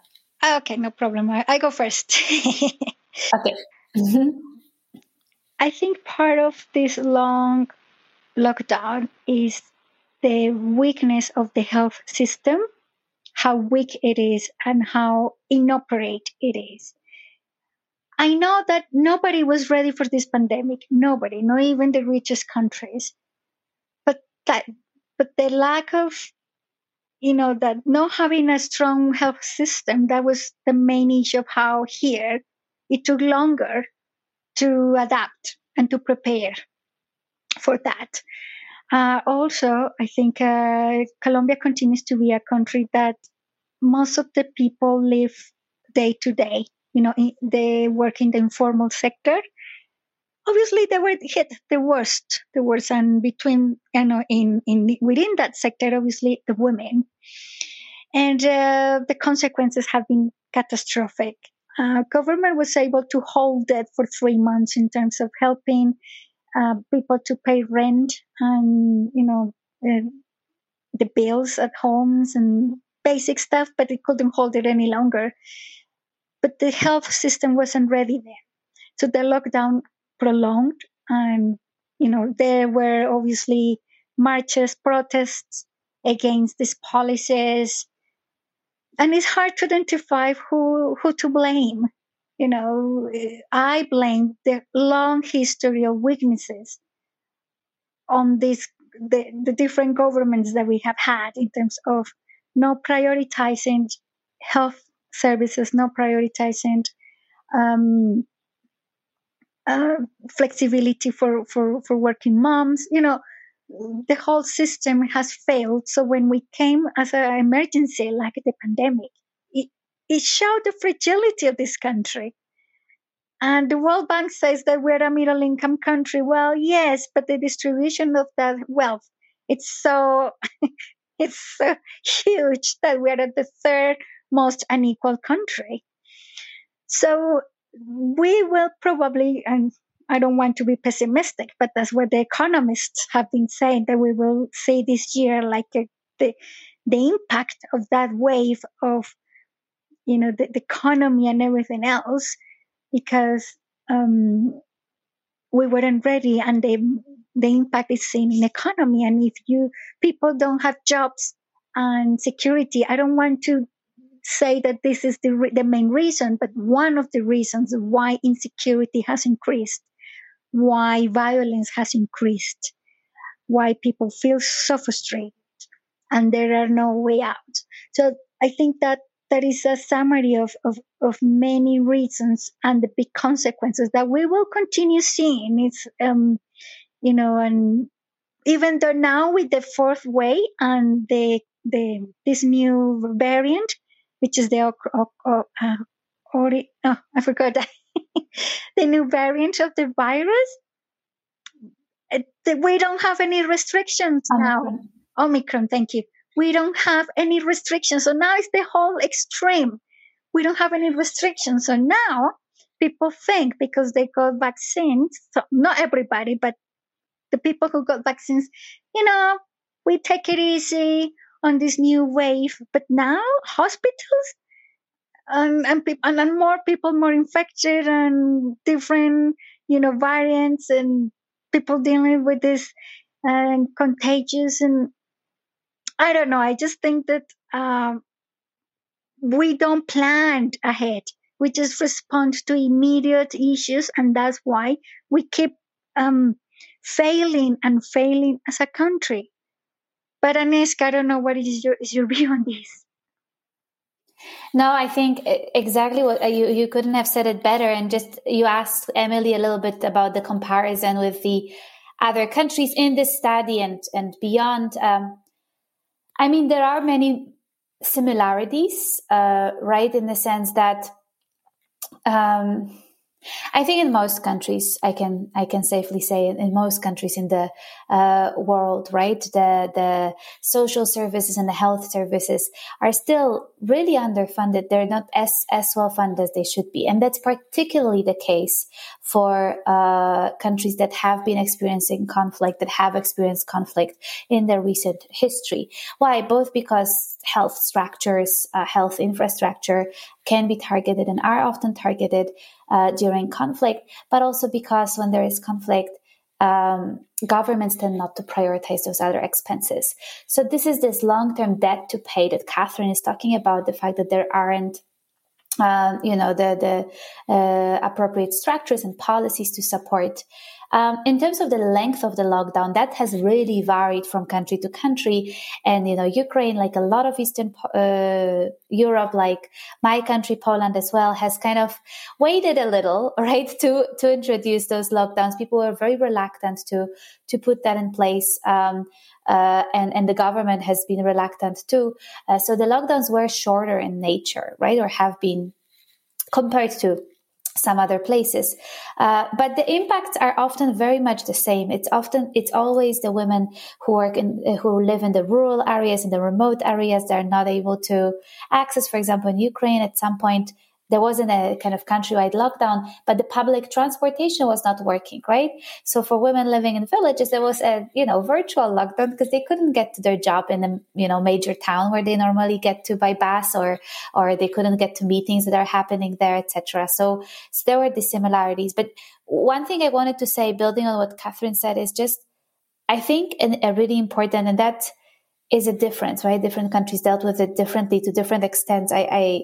Okay, no problem. I, I go first. okay. I think part of this long lockdown is the weakness of the health system, how weak it is, and how inoperate it is. I know that nobody was ready for this pandemic. Nobody, not even the richest countries. But that, but the lack of, you know, that not having a strong health system, that was the main issue of how here it took longer to adapt and to prepare for that. Uh, also, I think uh, Colombia continues to be a country that most of the people live day to day you know, they work in the informal sector. Obviously, they were hit the worst, the worst, and between, you know, in, in within that sector, obviously, the women. And uh, the consequences have been catastrophic. Uh, government was able to hold it for three months in terms of helping uh, people to pay rent and you know uh, the bills at homes and basic stuff, but it couldn't hold it any longer but the health system wasn't ready then. So the lockdown prolonged, and you know there were obviously marches, protests against these policies, and it's hard to identify who who to blame. You know, I blame the long history of weaknesses on these the, the different governments that we have had in terms of not prioritizing health services, not prioritizing um, uh, flexibility for, for, for working moms. You know, the whole system has failed. So when we came as an emergency, like the pandemic, it, showed the fragility of this country. And the World Bank says that we're a middle income country. Well, yes, but the distribution of that wealth, it's so, it's so huge that we're at the third most unequal country. So we will probably, and I don't want to be pessimistic, but that's what the economists have been saying that we will see this year, like a, the the impact of that wave of, you know, the, the economy and everything else, because um, we weren't ready, and the the impact is seen in the economy. And if you people don't have jobs and security, I don't want to say that this is the, the main reason, but one of the reasons why insecurity has increased, why violence has increased, why people feel so frustrated and there are no way out. So I think that that is a summary of, of, of many reasons and the big consequences that we will continue seeing. It's, um, you know, and even though now with the fourth way and the, the, this new variant, which is the uh, oh, I forgot the new variant of the virus. We don't have any restrictions Omicron. now. Omicron, thank you. We don't have any restrictions. So now it's the whole extreme. We don't have any restrictions. So now people think because they got vaccines, so not everybody, but the people who got vaccines, you know, we take it easy on this new wave. But now hospitals and and, pe- and, and more people more infected and different you know variants and people dealing with this uh, contagious and I don't know. I just think that um, we don't plan ahead. We just respond to immediate issues, and that's why we keep um, failing and failing as a country. But Agnieszka, I don't know what is your is your view on this. No, I think exactly what uh, you you couldn't have said it better. And just you asked Emily a little bit about the comparison with the other countries in this study and and beyond. Um, I mean, there are many similarities, uh, right? In the sense that. Um, I think in most countries, I can I can safely say in most countries in the uh, world, right, the the social services and the health services are still really underfunded. They're not as as well funded as they should be, and that's particularly the case for uh, countries that have been experiencing conflict, that have experienced conflict in their recent history. Why? Both because health structures, uh, health infrastructure can be targeted and are often targeted uh, during conflict, but also because when there is conflict, um, governments tend not to prioritize those other expenses. So this is this long-term debt to pay that Catherine is talking about. The fact that there aren't um, you know the the uh, appropriate structures and policies to support um, in terms of the length of the lockdown, that has really varied from country to country. And, you know, Ukraine, like a lot of Eastern uh, Europe, like my country, Poland as well, has kind of waited a little, right, to, to introduce those lockdowns. People were very reluctant to, to put that in place. Um, uh, and and the government has been reluctant too. Uh, so the lockdowns were shorter in nature, right, or have been compared to some other places. Uh, but the impacts are often very much the same. It's often, it's always the women who work in, who live in the rural areas, in the remote areas that are not able to access, for example, in Ukraine at some point, there wasn't a kind of countrywide lockdown, but the public transportation was not working, right? So for women living in villages, there was a, you know, virtual lockdown because they couldn't get to their job in a, you know, major town where they normally get to by bus or, or they couldn't get to meetings that are happening there, etc. So, so there were dissimilarities. But one thing I wanted to say, building on what Catherine said, is just, I think, an, a really important, and that is a difference, right? Different countries dealt with it differently to different extents. I, I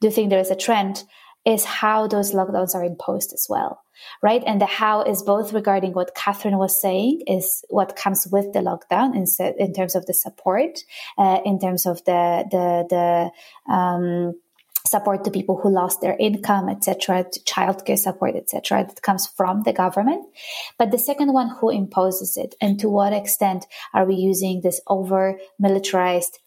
do you think there is a trend is how those lockdowns are imposed as well, right? And the how is both regarding what Catherine was saying is what comes with the lockdown in, in terms of the support, uh, in terms of the the the um, support to people who lost their income, etc., childcare support, etc., that comes from the government. But the second one, who imposes it, and to what extent are we using this over militarized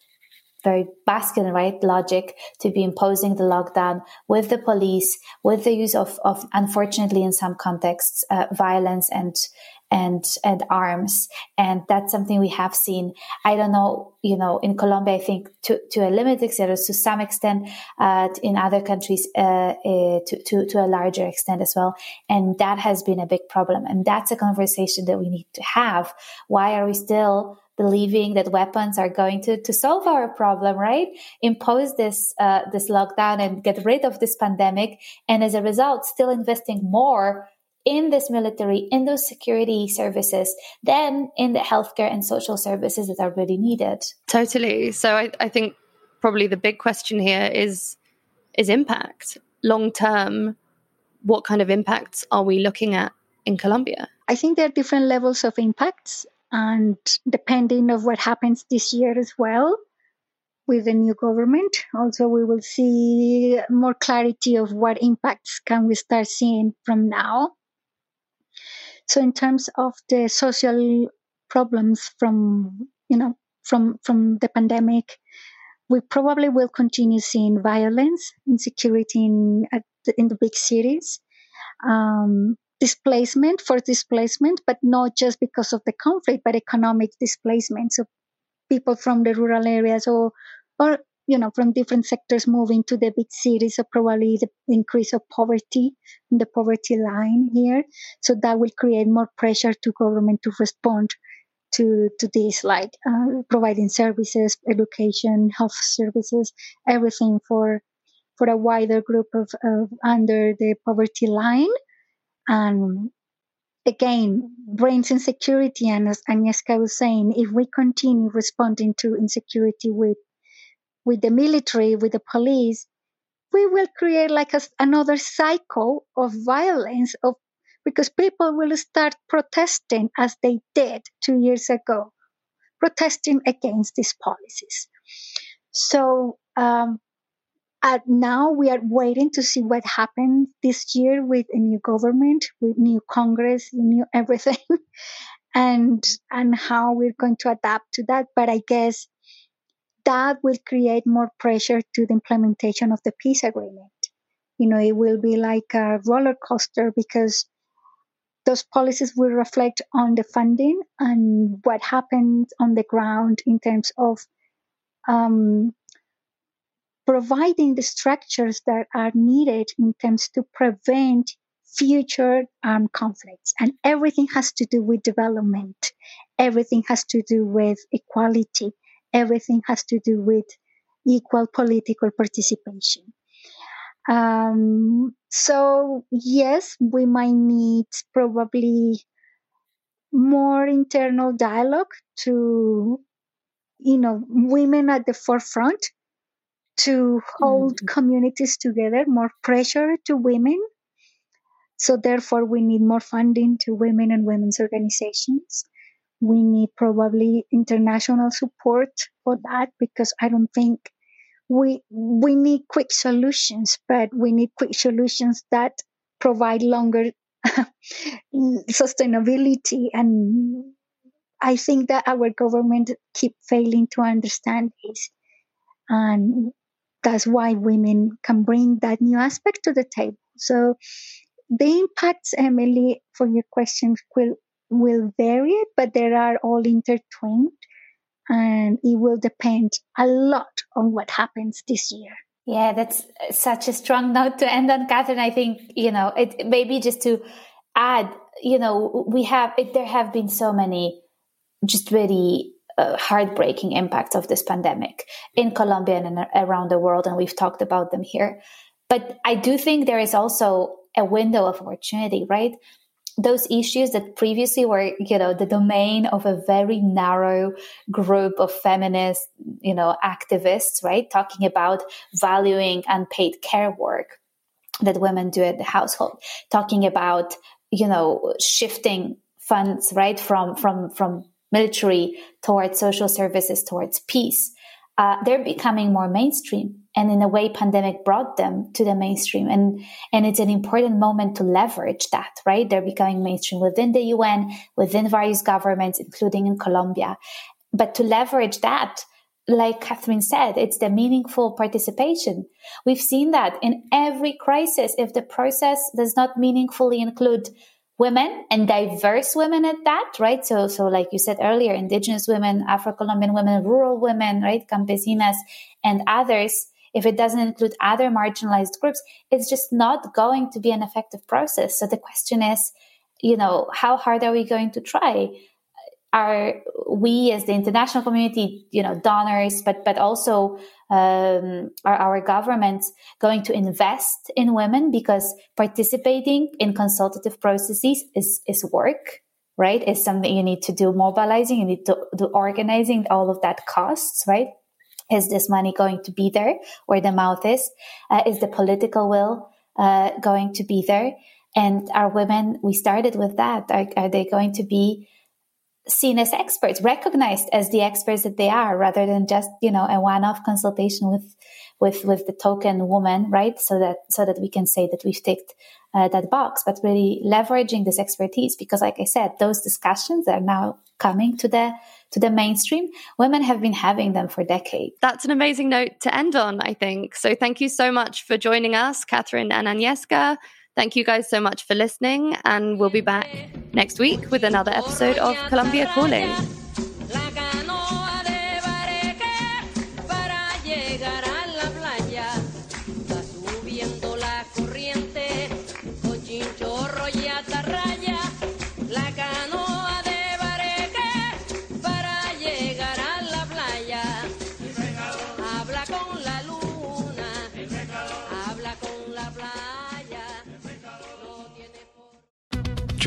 very Baskin, right, logic to be imposing the lockdown with the police, with the use of, of unfortunately, in some contexts, uh, violence and and and arms. And that's something we have seen. I don't know you know in colombia i think to, to a limited extent or to some extent uh, in other countries uh, uh, to, to, to a larger extent as well. And that has been a big problem. And that's a conversation that we need to have. Why are we still believing that weapons are going to, to solve our problem, right? Impose this, uh, this lockdown and get rid of this pandemic. And as a result, still investing more in this military, in those security services, than in the healthcare and social services that are really needed. Totally. So I, I think probably the big question here is, is impact long term. What kind of impacts are we looking at in Colombia? I think there are different levels of impacts and depending of what happens this year as well with the new government also we will see more clarity of what impacts can we start seeing from now. So in terms of the social problems from you know from from the pandemic we probably will continue seeing violence insecurity in, in the big cities. Um, displacement for displacement, but not just because of the conflict, but economic displacement. So people from the rural areas or, or you know, from different sectors moving to the big cities, so probably the increase of poverty, in the poverty line here. So that will create more pressure to government to respond to to this, like uh, providing services, education, health services, everything for for a wider group of, of under the poverty line and again brings insecurity. And as Agnieszka was saying, if we continue responding to insecurity with with the military, with the police, we will create like a, another cycle of violence of because people will start protesting as they did two years ago, protesting against these policies. So um, now we are waiting to see what happens this year with a new government, with new Congress, new everything, and and how we're going to adapt to that. But I guess that will create more pressure to the implementation of the peace agreement. You know, it will be like a roller coaster because those policies will reflect on the funding and what happens on the ground in terms of um, providing the structures that are needed in terms to prevent future armed conflicts. And everything has to do with development. Everything has to do with equality. Everything has to do with equal political participation. Um, so yes, we might need probably more internal dialogue to, you know, women at the forefront to hold mm. communities together, more pressure to women. So therefore, we need more funding to women and women's organizations. We need probably international support for that because I don't think we we need quick solutions, but we need quick solutions that provide longer sustainability and I think that our government keep failing to understand this. And that's why women can bring that new aspect to the table. So the impacts, Emily, for your question will will vary, but they are all intertwined, and it will depend a lot on what happens this year. Yeah, that's such a strong note to end on, Catherine. I think you know it. Maybe just to add, you know, we have it, there have been so many just very heartbreaking impacts of this pandemic in Colombia and around the world, and we've talked about them here. But I do think there is also a window of opportunity, right? Those issues that previously were, you know, the domain of a very narrow group of feminist, you know, activists, right? Talking about valuing unpaid care work that women do at the household, talking about, you know, shifting funds, right, from from from military, towards social services, towards peace, uh, they're becoming more mainstream. And in a way, pandemic brought them to the mainstream. And, and it's an important moment to leverage that, right? They're becoming mainstream within the UN, within various governments, including in Colombia. But to leverage that, like Catherine said, it's the meaningful participation. We've seen that in every crisis. If the process does not meaningfully include women and diverse women at that, right? So, so like you said earlier, indigenous women, Afro-Colombian women, rural women, right? Campesinas and others. If it doesn't include other marginalized groups, it's just not going to be an effective process. So the question is, you know, how hard are we going to try? Are we as the international community, you know, donors, but, but also um, are our governments going to invest in women? Because participating in consultative processes is, is work right? Is something you need to do mobilizing you need to do organizing all of that costs right? Is this money going to be there? Where the mouth is uh, is the political will uh, going to be there? And are women we started with that. Are, are they going to be seen as experts, recognized as the experts that they are, rather than just you know a one-off consultation with with with the token woman, right? So that so that we can say that we've ticked uh, that box, but really leveraging this expertise because, like I said, those discussions are now coming to the to the mainstream. Women have been having them for decades. That's an amazing note to end on, I think. So thank you so much for joining us, Catherine and Agnieszka. Thank you guys so much for listening, and we'll be back next week with another episode of Colombia Calling.